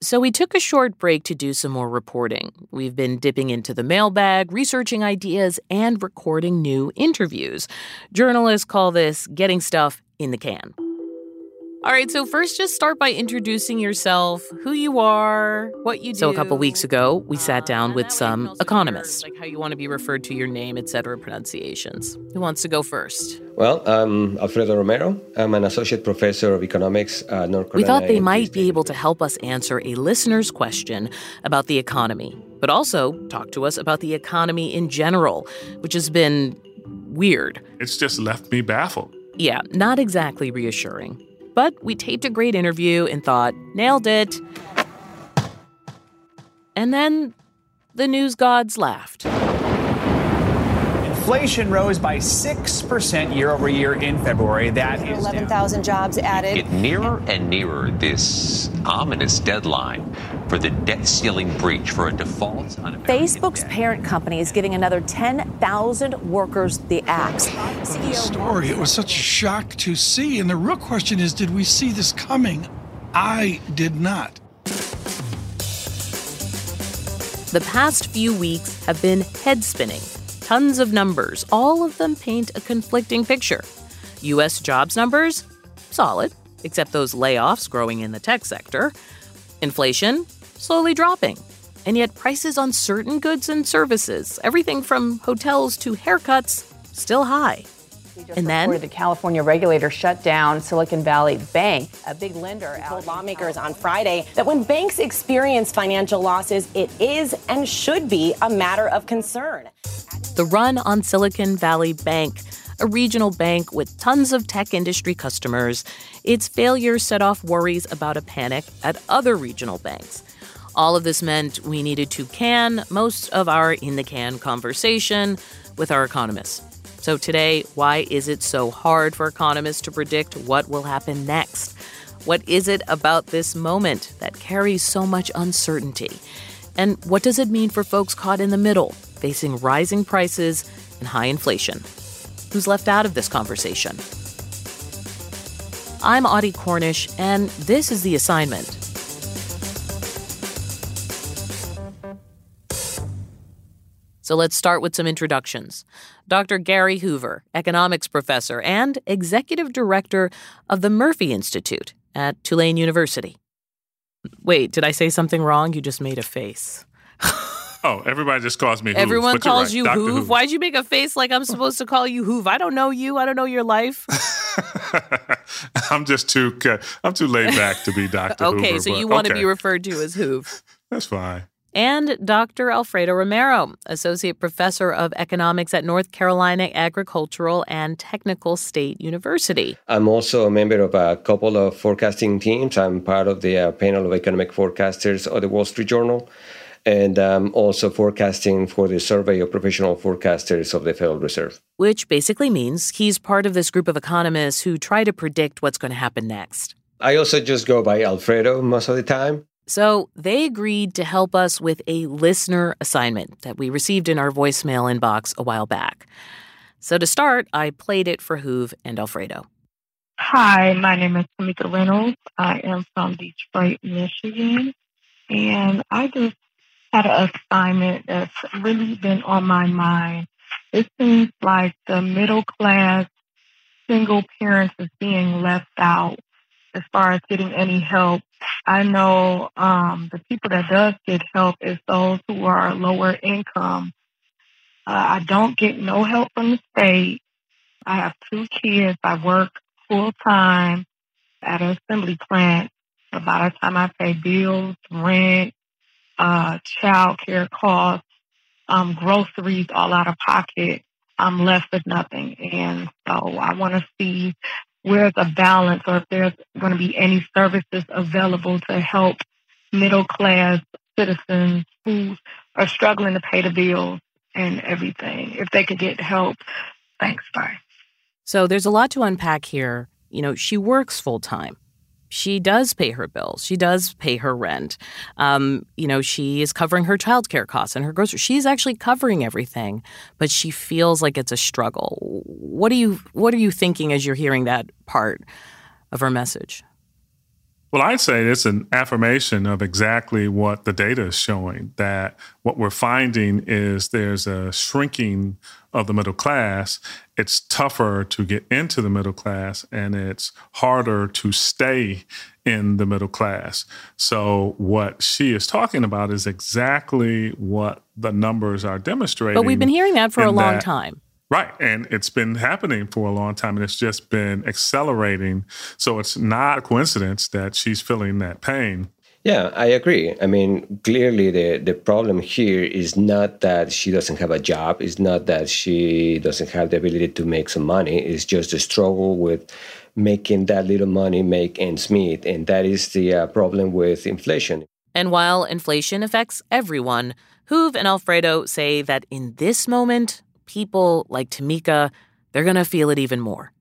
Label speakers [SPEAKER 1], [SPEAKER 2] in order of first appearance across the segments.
[SPEAKER 1] So we took a short break to do some more reporting. We've been dipping into the mailbag, researching ideas, and recording new interviews. Journalists call this getting stuff in the can. All right, so first, just start by introducing yourself, who you are, what you do. So, a couple weeks ago, we uh, sat down with some economists, like how you want to be referred to your name, etc., pronunciations. Who wants to go first?
[SPEAKER 2] Well, I'm Alfredo Romero. I'm an associate professor of economics at North Carolina.
[SPEAKER 1] We thought they might be able to help us answer a listener's question about the economy, but also talk to us about the economy in general, which has been weird.
[SPEAKER 3] It's just left me baffled.
[SPEAKER 1] Yeah, not exactly reassuring. But we taped a great interview and thought, nailed it. And then the news gods laughed.
[SPEAKER 4] Inflation rose by 6% year over year in February. That is
[SPEAKER 5] 11,000 jobs added.
[SPEAKER 6] Get nearer and nearer this ominous deadline for the debt ceiling breach for a default on
[SPEAKER 5] Facebook's debt. parent company is giving another 10,000 workers the axe.
[SPEAKER 7] The story, it was such a shock to see. And the real question is did we see this coming? I did not.
[SPEAKER 1] The past few weeks have been head spinning tons of numbers. All of them paint a conflicting picture. U.S. jobs numbers? Solid, except those layoffs growing in the tech sector. Inflation? Slowly dropping. And yet, prices on certain goods and services, everything from hotels to haircuts, still high.
[SPEAKER 5] And then the California regulator shut down Silicon Valley Bank, a big lender.
[SPEAKER 8] Told lawmakers on Friday that when banks experience financial losses, it is and should be a matter of concern
[SPEAKER 1] the run on Silicon Valley Bank, a regional bank with tons of tech industry customers. Its failure set off worries about a panic at other regional banks. All of this meant we needed to can most of our in the can conversation with our economists. So, today, why is it so hard for economists to predict what will happen next? What is it about this moment that carries so much uncertainty? And what does it mean for folks caught in the middle, facing rising prices and high inflation. Who's left out of this conversation? I'm Audie Cornish, and this is The Assignment. So let's start with some introductions. Dr. Gary Hoover, economics professor and executive director of the Murphy Institute at Tulane University. Wait, did I say something wrong? You just made a face.
[SPEAKER 3] Oh, everybody just calls me. Hoove,
[SPEAKER 1] Everyone calls
[SPEAKER 3] right,
[SPEAKER 1] you Hoove. Hoove. Why'd you make a face like I'm supposed to call you Hoove? I don't know you. I don't know your life.
[SPEAKER 3] I'm just too. I'm too laid back to be Doctor.
[SPEAKER 1] okay,
[SPEAKER 3] Hoover,
[SPEAKER 1] so you want to be referred to as Hoove.
[SPEAKER 3] That's fine.
[SPEAKER 1] And Dr. Alfredo Romero, Associate Professor of Economics at North Carolina Agricultural and Technical State University.
[SPEAKER 2] I'm also a member of a couple of forecasting teams. I'm part of the uh, panel of economic forecasters of the Wall Street Journal and I'm also forecasting for the survey of professional forecasters of the Federal Reserve.
[SPEAKER 1] Which basically means he's part of this group of economists who try to predict what's going to happen next.
[SPEAKER 2] I also just go by Alfredo most of the time.
[SPEAKER 1] So they agreed to help us with a listener assignment that we received in our voicemail inbox a while back. So to start, I played it for Hoove and Alfredo.
[SPEAKER 9] Hi, my name is Tamika Reynolds. I am from Detroit, Michigan. And I just had an assignment that's really been on my mind. It seems like the middle class single parents is being left out as far as getting any help. I know um, the people that does get help is those who are lower income. Uh, I don't get no help from the state. I have two kids. I work full time at an assembly plant. So by the time I pay bills, rent, uh, child care costs, um, groceries all out of pocket, I'm left with nothing. And so I want to see where's a balance or if there's going to be any services available to help middle class citizens who are struggling to pay the bills and everything. If they could get help. Thanks. Bye.
[SPEAKER 1] So there's a lot to unpack here. You know, she works full time. She does pay her bills. She does pay her rent. Um, you know, she is covering her childcare costs and her groceries. She's actually covering everything, but she feels like it's a struggle. What are you What are you thinking as you're hearing that part of her message?
[SPEAKER 3] Well, I'd say it's an affirmation of exactly what the data is showing that what we're finding is there's a shrinking of the middle class. It's tougher to get into the middle class and it's harder to stay in the middle class. So, what she is talking about is exactly what the numbers are demonstrating.
[SPEAKER 1] But we've been hearing that for a long time.
[SPEAKER 3] Right. And it's been happening for a long time and it's just been accelerating. So it's not a coincidence that she's feeling that pain.
[SPEAKER 2] Yeah, I agree. I mean, clearly the, the problem here is not that she doesn't have a job, it's not that she doesn't have the ability to make some money, it's just a struggle with making that little money make ends meet. And that is the uh, problem with inflation.
[SPEAKER 1] And while inflation affects everyone, Hoove and Alfredo say that in this moment, people like Tamika, they're going to feel it even more.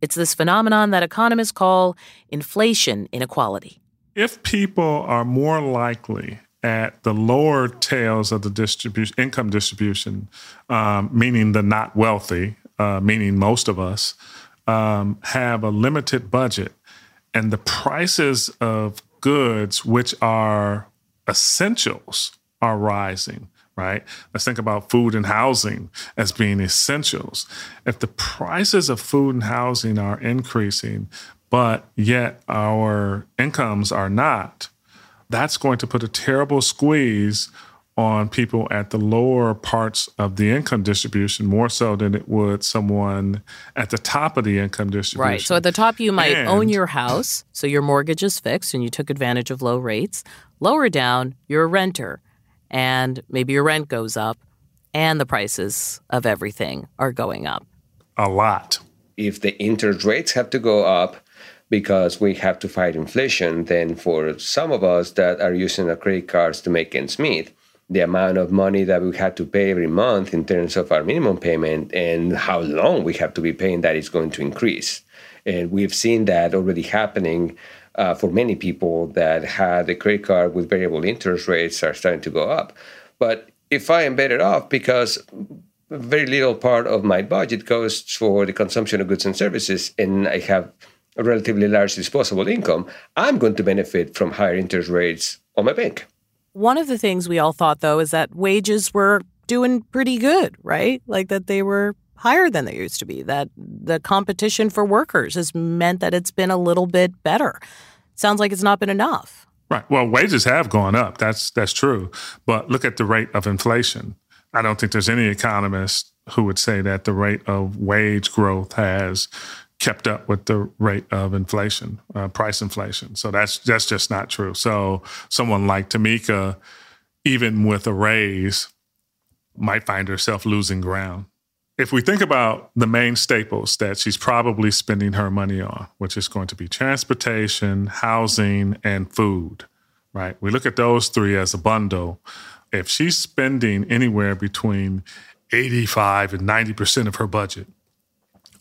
[SPEAKER 1] It's this phenomenon that economists call inflation inequality.
[SPEAKER 3] If people are more likely at the lower tails of the distribution, income distribution, um, meaning the not wealthy, uh, meaning most of us, um, have a limited budget, and the prices of goods, which are essentials, are rising right? Let's think about food and housing as being essentials. If the prices of food and housing are increasing, but yet our incomes are not, that's going to put a terrible squeeze on people at the lower parts of the income distribution more so than it would someone at the top of the income distribution.
[SPEAKER 1] Right. So at the top, you might and, own your house, so your mortgage is fixed and you took advantage of low rates. Lower down, you're a renter and maybe your rent goes up and the prices of everything are going up.
[SPEAKER 3] A lot.
[SPEAKER 2] If the interest rates have to go up because we have to fight inflation, then for some of us that are using our credit cards to make ends meet, the amount of money that we have to pay every month in terms of our minimum payment and how long we have to be paying that is going to increase. And we've seen that already happening uh, for many people that had a credit card with variable interest rates are starting to go up. But if I am better off because very little part of my budget goes for the consumption of goods and services, and I have a relatively large disposable income, I'm going to benefit from higher interest rates on my bank.
[SPEAKER 1] One of the things we all thought, though, is that wages were doing pretty good, right? Like that they were higher than they used to be, that the competition for workers has meant that it's been a little bit better. Sounds like it's not been enough.
[SPEAKER 3] Right. Well, wages have gone up. That's that's true. But look at the rate of inflation. I don't think there's any economist who would say that the rate of wage growth has kept up with the rate of inflation, uh, price inflation. So that's that's just not true. So someone like Tamika, even with a raise, might find herself losing ground if we think about the main staples that she's probably spending her money on, which is going to be transportation, housing, and food, right? We look at those three as a bundle. If she's spending anywhere between 85 and 90% of her budget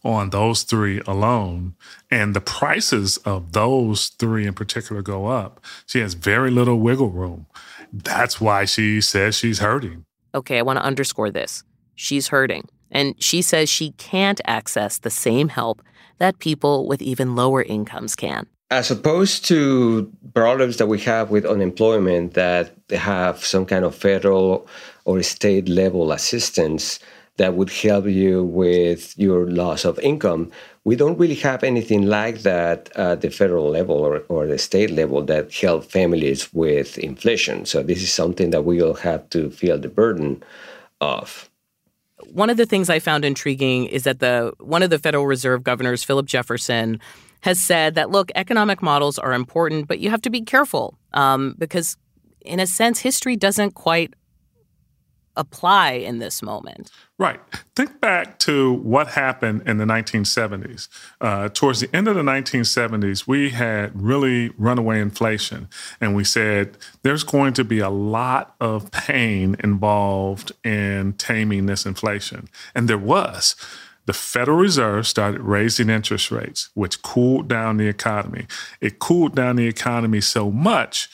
[SPEAKER 3] on those three alone, and the prices of those three in particular go up, she has very little wiggle room. That's why she says she's hurting.
[SPEAKER 1] Okay, I want to underscore this. She's hurting and she says she can't access the same help that people with even lower incomes can.
[SPEAKER 2] As opposed to problems that we have with unemployment that have some kind of federal or state level assistance that would help you with your loss of income, we don't really have anything like that at the federal level or, or the state level that help families with inflation. So this is something that we all have to feel the burden of
[SPEAKER 1] one of the things I found intriguing is that the one of the Federal Reserve governors, Philip Jefferson, has said that look, economic models are important, but you have to be careful um, because, in a sense, history doesn't quite apply in this moment.
[SPEAKER 3] Right. Think back to what happened in the 1970s. Uh, towards the end of the 1970s, we had really runaway inflation, and we said there's going to be a lot of pain involved in taming this inflation. And there was. The Federal Reserve started raising interest rates, which cooled down the economy. It cooled down the economy so much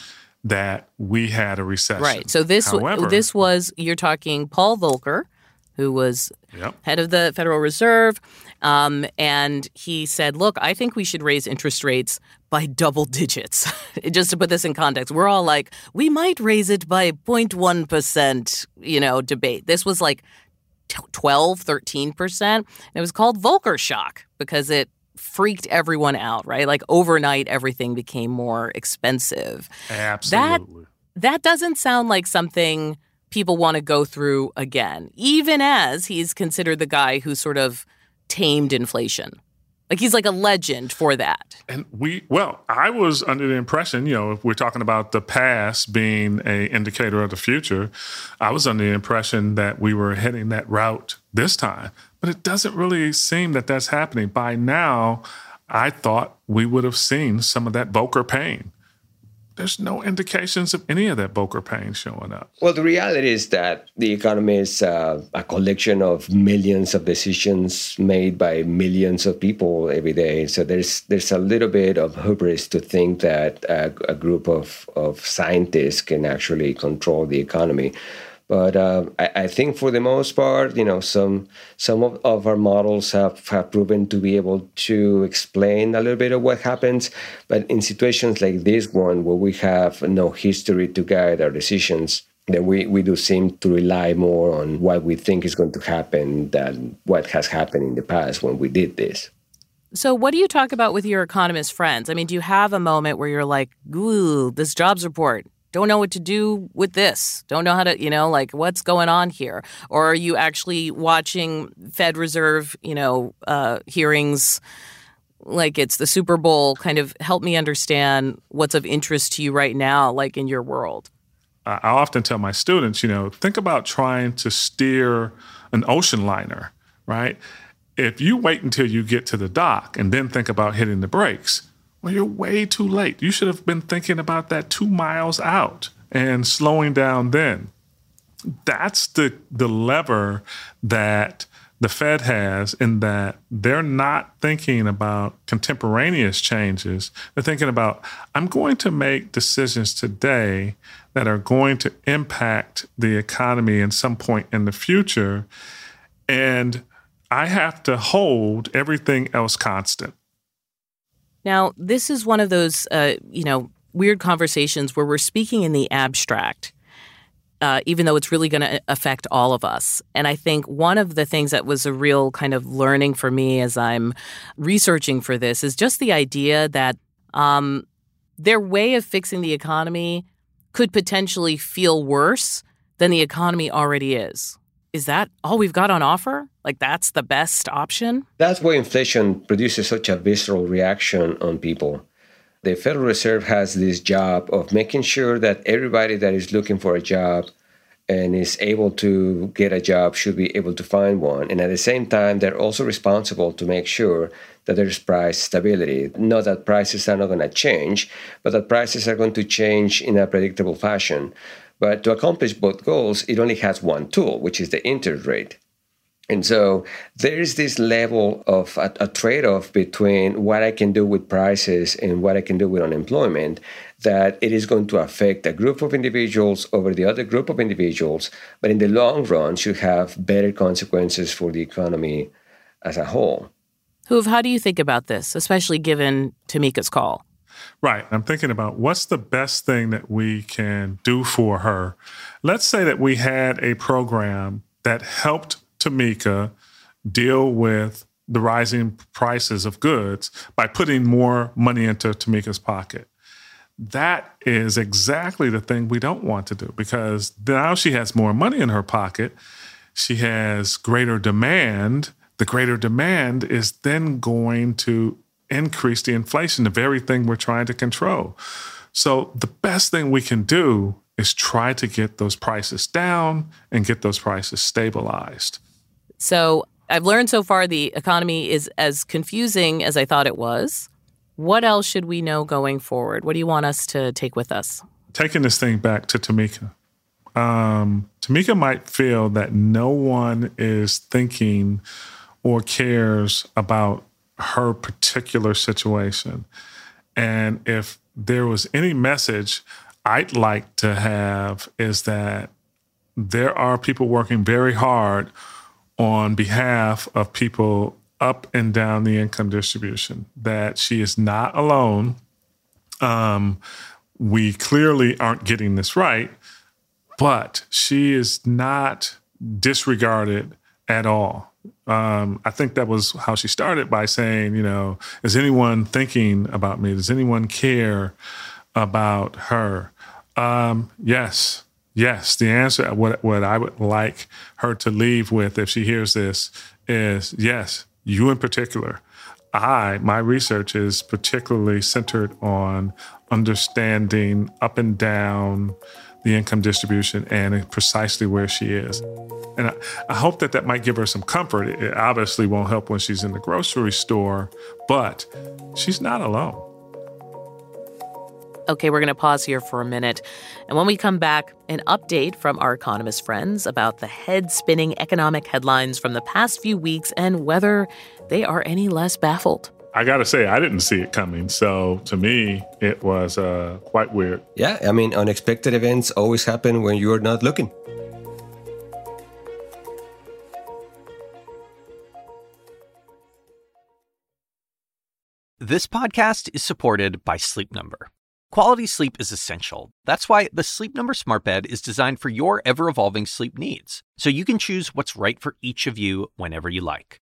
[SPEAKER 3] that we had a recession.
[SPEAKER 1] Right. So this
[SPEAKER 3] However,
[SPEAKER 1] this was you're talking Paul Volcker, who was
[SPEAKER 3] Yep.
[SPEAKER 1] head of the Federal Reserve, um, and he said, "Look, I think we should raise interest rates by double digits." Just to put this in context, we're all like, "We might raise it by 0.1 percent," you know, debate. This was like t- 12, 13 percent. It was called Volcker shock because it freaked everyone out, right? Like overnight, everything became more expensive.
[SPEAKER 3] Absolutely.
[SPEAKER 1] That that doesn't sound like something people want to go through again, even as he's considered the guy who sort of tamed inflation. Like he's like a legend for that.
[SPEAKER 3] And we, well, I was under the impression, you know, if we're talking about the past being a indicator of the future, I was under the impression that we were heading that route this time. But it doesn't really seem that that's happening. By now, I thought we would have seen some of that Volcker pain. There's no indications of any of that Volcker pain showing up.
[SPEAKER 2] Well, the reality is that the economy is uh, a collection of millions of decisions made by millions of people every day. So there's there's a little bit of hubris to think that a, a group of, of scientists can actually control the economy. But uh, I, I, think for the most part, you know, some some of, of our models have, have proven to be able to explain a little bit of what happens. But in situations like this one, where we have no history to guide our decisions, then we, we do seem to rely more on what we think is going to happen than what has happened in the past when we did this.
[SPEAKER 1] So, what do you talk about with your economist friends? I mean, do you have a moment where you're like, ooh, this jobs report, don't know what to do with this. Don't know how to you know like what's going on here? Or are you actually watching fed reserve you know uh, hearings? Like it's the super bowl. Kind of help me understand what's of interest to you right now like in your world.
[SPEAKER 3] I often tell my students you know think about trying to steer an ocean liner right? If you wait until you get to the dock and then think about hitting the brakes well, you're way too late. You should have been thinking about that two miles out and slowing down then. That's the the lever that the Fed has in that they're not thinking about contemporaneous changes. They're thinking about, I'm going to make decisions today that are going to impact the economy in some point in the future. And I have to hold everything else constant.
[SPEAKER 1] Now, this is one of those, uh, you know, weird conversations where we're speaking in the abstract, uh, even though it's really going to affect all of us. And I think one of the things that was a real kind of learning for me as I'm researching for this is just the idea that um, their way of fixing the economy could potentially feel worse than the economy already is is that all we've got on offer? Like that's the best option?
[SPEAKER 2] That's why inflation produces such a visceral reaction on people. The Federal Reserve has this job of making sure that everybody that is looking for a job and is able to get a job should be able to find one. And at the same time, they're also responsible to make sure that there's price stability. Not that prices are not going to change, but that prices are going to change in a predictable fashion. But to accomplish both goals, it only has one tool, which is the interest rate. And so there is this level of a, a trade off between what I can do with prices and what I can do with unemployment that it is going to affect a group of individuals over the other group of individuals, but in the long run should have better consequences for the economy as a whole.
[SPEAKER 1] Hoove, how do you think about this, especially given Tamika's call?
[SPEAKER 3] Right. I'm thinking about what's the best thing that we can do for her. Let's say that we had a program that helped Tamika deal with the rising prices of goods by putting more money into Tamika's pocket. That is exactly the thing we don't want to do because now she has more money in her pocket. She has greater demand. The greater demand is then going to increase the inflation, the very thing we're trying to control. So the best thing we can do is try to get those prices down and get those prices stabilized.
[SPEAKER 1] So I've learned so far the economy is as confusing as I thought it was. What else should we know going forward? What do you want us to take with us?
[SPEAKER 3] Taking this thing back to Tamika. Um, Tamika might feel that no one is thinking or cares about her particular situation. And if there was any message I'd like to have is that there are people working very hard on behalf of people up and down the income distribution, that she is not alone. Um, we clearly aren't getting this right, but she is not disregarded at all. Um, I think that was how she started by saying, you know, is anyone thinking about me? Does anyone care about her? Um, yes, yes. The answer, what what I would like her to leave with, if she hears this, is yes. You in particular. I, my research is particularly centered on understanding up and down the income distribution and precisely where she is. And I, I, hope that that might give her some comfort. It obviously won't help when she's in the grocery store, but she's not alone.
[SPEAKER 1] Okay, we're going to pause here for a minute. And when we come back, an update from our economist friends about the head spinning economic headlines from the past few weeks and whether they are any less baffled.
[SPEAKER 3] I got to say, I didn't see it coming. So to me, it was uh, quite weird.
[SPEAKER 2] Yeah, I mean, unexpected events always happen when you're not looking.
[SPEAKER 10] This podcast is supported by Sleep Number. Quality sleep is essential. That's why the Sleep Number Smart Bed is designed for your ever evolving sleep needs, so you can choose what's right for each of you whenever you like.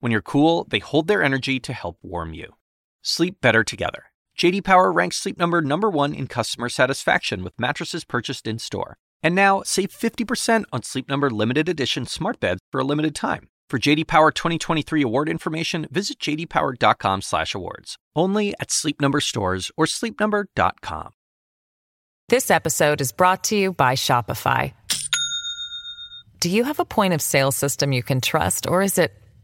[SPEAKER 10] When you're cool, they hold their energy to help warm you. Sleep better together. JD Power ranks Sleep Number number 1 in customer satisfaction with mattresses purchased in-store. And now, save 50% on Sleep Number limited edition smart beds for a limited time. For JD Power 2023 award information, visit jdpower.com/awards. Only at Sleep Number stores or sleepnumber.com.
[SPEAKER 11] This episode is brought to you by Shopify. Do you have a point of sale system you can trust, or is it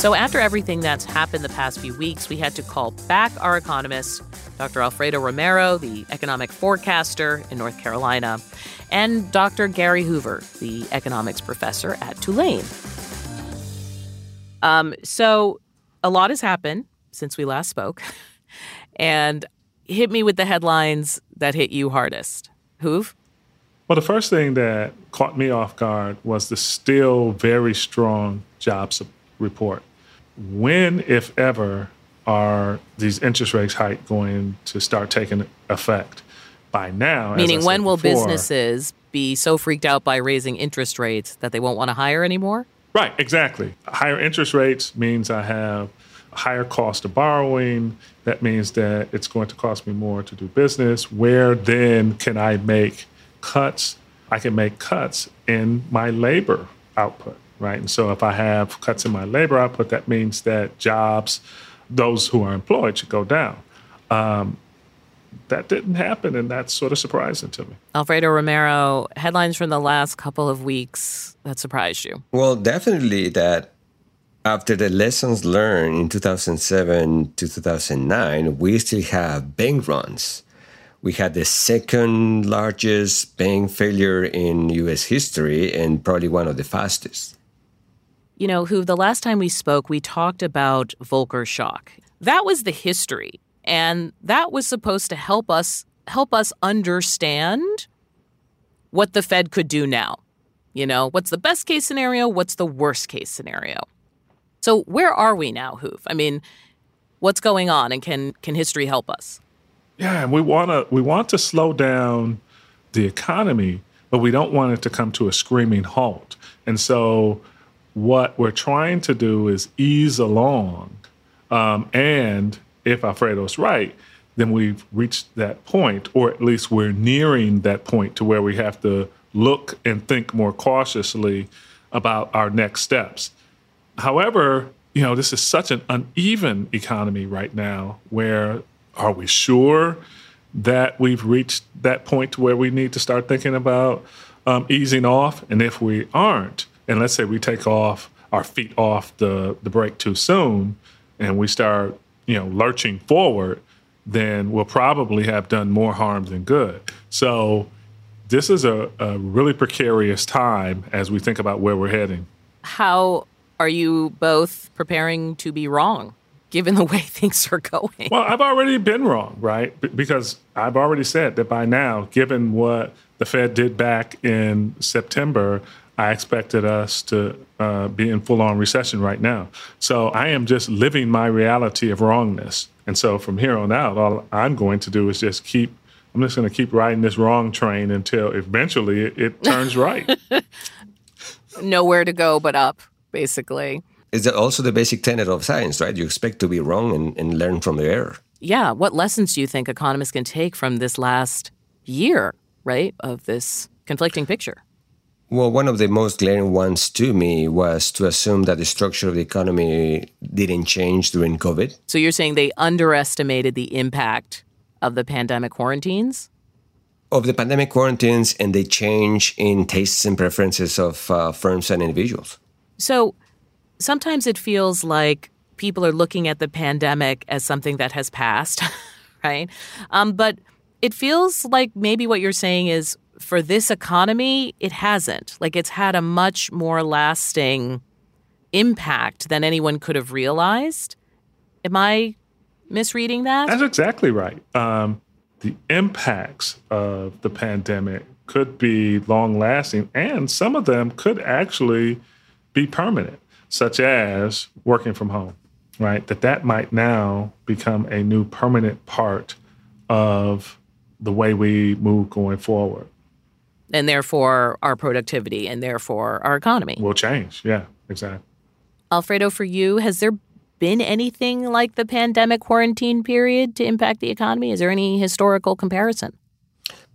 [SPEAKER 1] So, after everything that's happened the past few weeks, we had to call back our economist, Dr. Alfredo Romero, the economic forecaster in North Carolina, and Dr. Gary Hoover, the economics professor at Tulane. Um, so, a lot has happened since we last spoke, and hit me with the headlines that hit you hardest. Hoove?
[SPEAKER 3] Well, the first thing that caught me off guard was the still very strong jobs report when, if ever, are these interest rates hike going to start taking effect? By now,
[SPEAKER 1] meaning when will
[SPEAKER 3] before,
[SPEAKER 1] businesses be so freaked out by raising interest rates that they won't want to hire anymore?
[SPEAKER 3] Right, exactly. Higher interest rates means I have a higher cost of borrowing. That means that it's going to cost me more to do business. Where then can I make cuts? I can make cuts in my labor output right? And so if I have cuts in my labor output, that means that jobs, those who are employed, should go down. Um, that didn't happen, and that's sort of surprising to me.
[SPEAKER 1] Alfredo Romero, headlines from the last couple of weeks that surprised you?
[SPEAKER 2] Well, definitely that after the lessons learned in 2007 to 2009, we still have bank runs. we had the second largest bank failure in US history and probably one of the fastest.
[SPEAKER 1] You know, who the last time we spoke, we talked about Volcker shock. That was the history. And that was supposed to help us help us understand what the Fed could do now. You know, what's the best case scenario? What's the worst case scenario? So where are we now, Hoove? I mean, what's going on and can can history help us?
[SPEAKER 3] Yeah, and we want to we want to slow down the economy, but we don't want it to come to a screaming halt. And so, what we're trying to do is ease along. Um, and if Alfredo's right, then we've reached that point, or at least we're nearing that point to where we have to look and think more cautiously about our next steps. However, you know, this is such an uneven economy right now where are we sure that we've reached that point to where we need to start thinking about um, easing off? And if we aren't, and let's say we take off our feet off the, the brake too soon and we start, you know, lurching forward, then we'll probably have done more harm than good. So this is a, a really precarious time as we think about where we're heading.
[SPEAKER 1] How are you both preparing to be wrong? given the way things are going?
[SPEAKER 3] Well, I've already been wrong, right? B- because I've already said that by now, given what the Fed did back in September, I expected us to uh, be in full on recession right now. So I am just living my reality of wrongness. And so from here on out, all I'm going to do is just keep, I'm just going to keep riding this wrong train until eventually it, it turns right.
[SPEAKER 1] Nowhere to go but up, basically
[SPEAKER 2] is that also the basic tenet of science, right? You expect to be wrong and, and learn from the error.
[SPEAKER 1] Yeah. What lessons do you think economists can take from this last year, right, of this conflicting picture?
[SPEAKER 2] Well, one of the most glaring ones to me was to assume that the structure of the economy didn't change during COVID.
[SPEAKER 1] So you're saying they underestimated the impact of the pandemic quarantines?
[SPEAKER 2] Of the pandemic quarantines and the change in tastes and preferences of uh, firms and individuals.
[SPEAKER 1] So sometimes it feels like people are looking at the pandemic as something that has passed, right? Um, but it feels like maybe what you're saying is for this economy, it hasn't. Like it's had a much more lasting impact than anyone could have realized. Am I misreading that?
[SPEAKER 3] That's exactly right. Um, the impacts of the pandemic could be long lasting, and some of them could actually be permanent such as working from home, right? That that might now become a new permanent part of the way we move going forward.
[SPEAKER 1] And therefore, our productivity and therefore our economy
[SPEAKER 3] will change. Yeah, exactly.
[SPEAKER 1] Alfredo, for you, has there been anything like the pandemic quarantine period to impact the economy? Is there any historical comparison?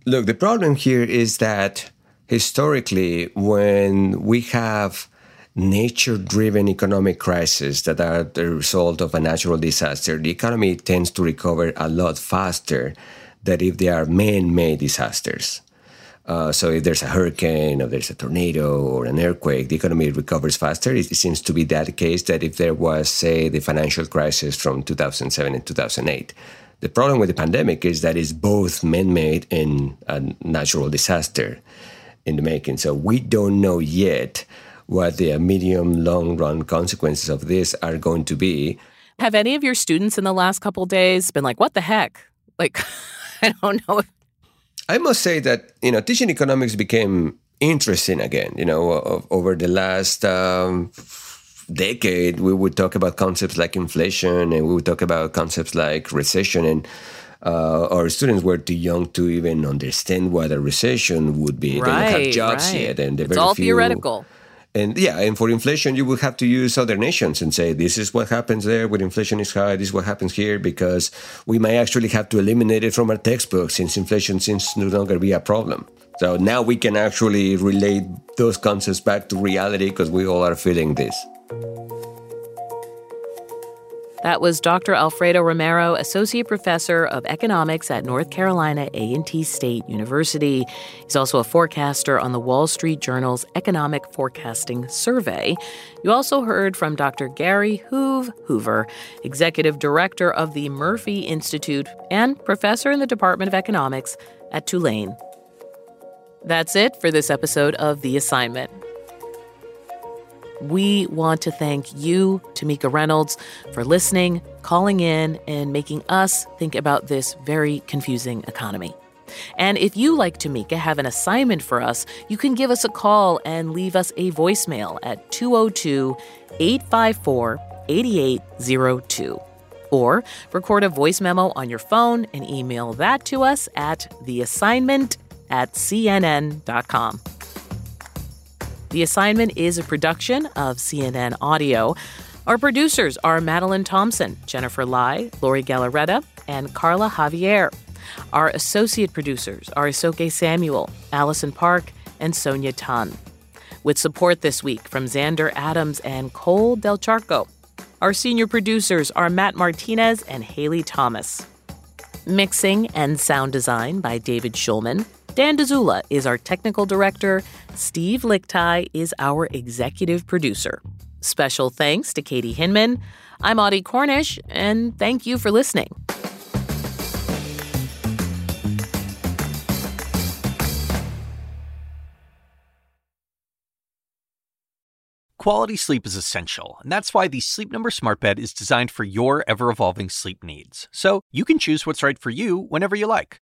[SPEAKER 2] Look, the problem here is that historically, when we have nature driven economic crises that are the result of a natural disaster, the economy tends to recover a lot faster than if they are man made disasters. Uh, so if there's a hurricane or there's a tornado or an earthquake, the economy recovers faster. It, seems to be that case that if there was, say, the financial crisis from 2007 and 2008. The problem with the pandemic is that it's both man-made and a natural disaster in the making. So we don't know yet what the medium long run consequences of this are going to be.
[SPEAKER 1] Have any of your students in the last couple days been like, what the heck? Like, I don't know.
[SPEAKER 2] I must say that, you know, teaching economics became interesting again. You know, over the last um, decade, we would talk about concepts like inflation and we would talk about concepts like recession. And uh, our students were too young to even understand what a recession would be.
[SPEAKER 1] Right,
[SPEAKER 2] they don't have jobs
[SPEAKER 1] right.
[SPEAKER 2] yet.
[SPEAKER 1] And it's all few, theoretical
[SPEAKER 2] and yeah, and for inflation, you would have to use other nations and say, this is what happens there when inflation is high, this is what happens here, because we may actually have to eliminate it from our textbooks since inflation seems no longer be a problem. So now we can actually relate those concepts back to reality because we all are feeling this.
[SPEAKER 1] That was Dr. Alfredo Romero, Associate Professor of Economics at North Carolina A&T State University. He's also a forecaster on the Wall Street Journal's Economic Forecasting Survey. You also heard from Dr. Gary Hoove Hoover, Executive Director of the Murphy Institute and Professor in the Department of Economics at Tulane. That's it for this episode of The Assignment. We want to thank you, Tamika Reynolds, for listening, calling in, and making us think about this very confusing economy. And if you, like Tamika, have an assignment for us, you can give us a call and leave us a voicemail at 202 854 8802. Or record a voice memo on your phone and email that to us at theassignment at cnn.com. The assignment is a production of CNN Audio. Our producers are Madeline Thompson, Jennifer Lai, Lori Galarreta, and Carla Javier. Our associate producers are Isoke Samuel, Allison Park, and Sonia Tan. With support this week from Xander Adams and Cole Del Charco. Our senior producers are Matt Martinez and Haley Thomas. Mixing and sound design by David Schulman. Dan Dzula is our technical director. Steve Lickteig is our executive producer. Special thanks to Katie Hinman. I'm Audie Cornish, and thank you for listening.
[SPEAKER 10] Quality sleep is essential, and that's why the Sleep Number Smart Bed is designed for your ever evolving sleep needs. So you can choose what's right for you whenever you like.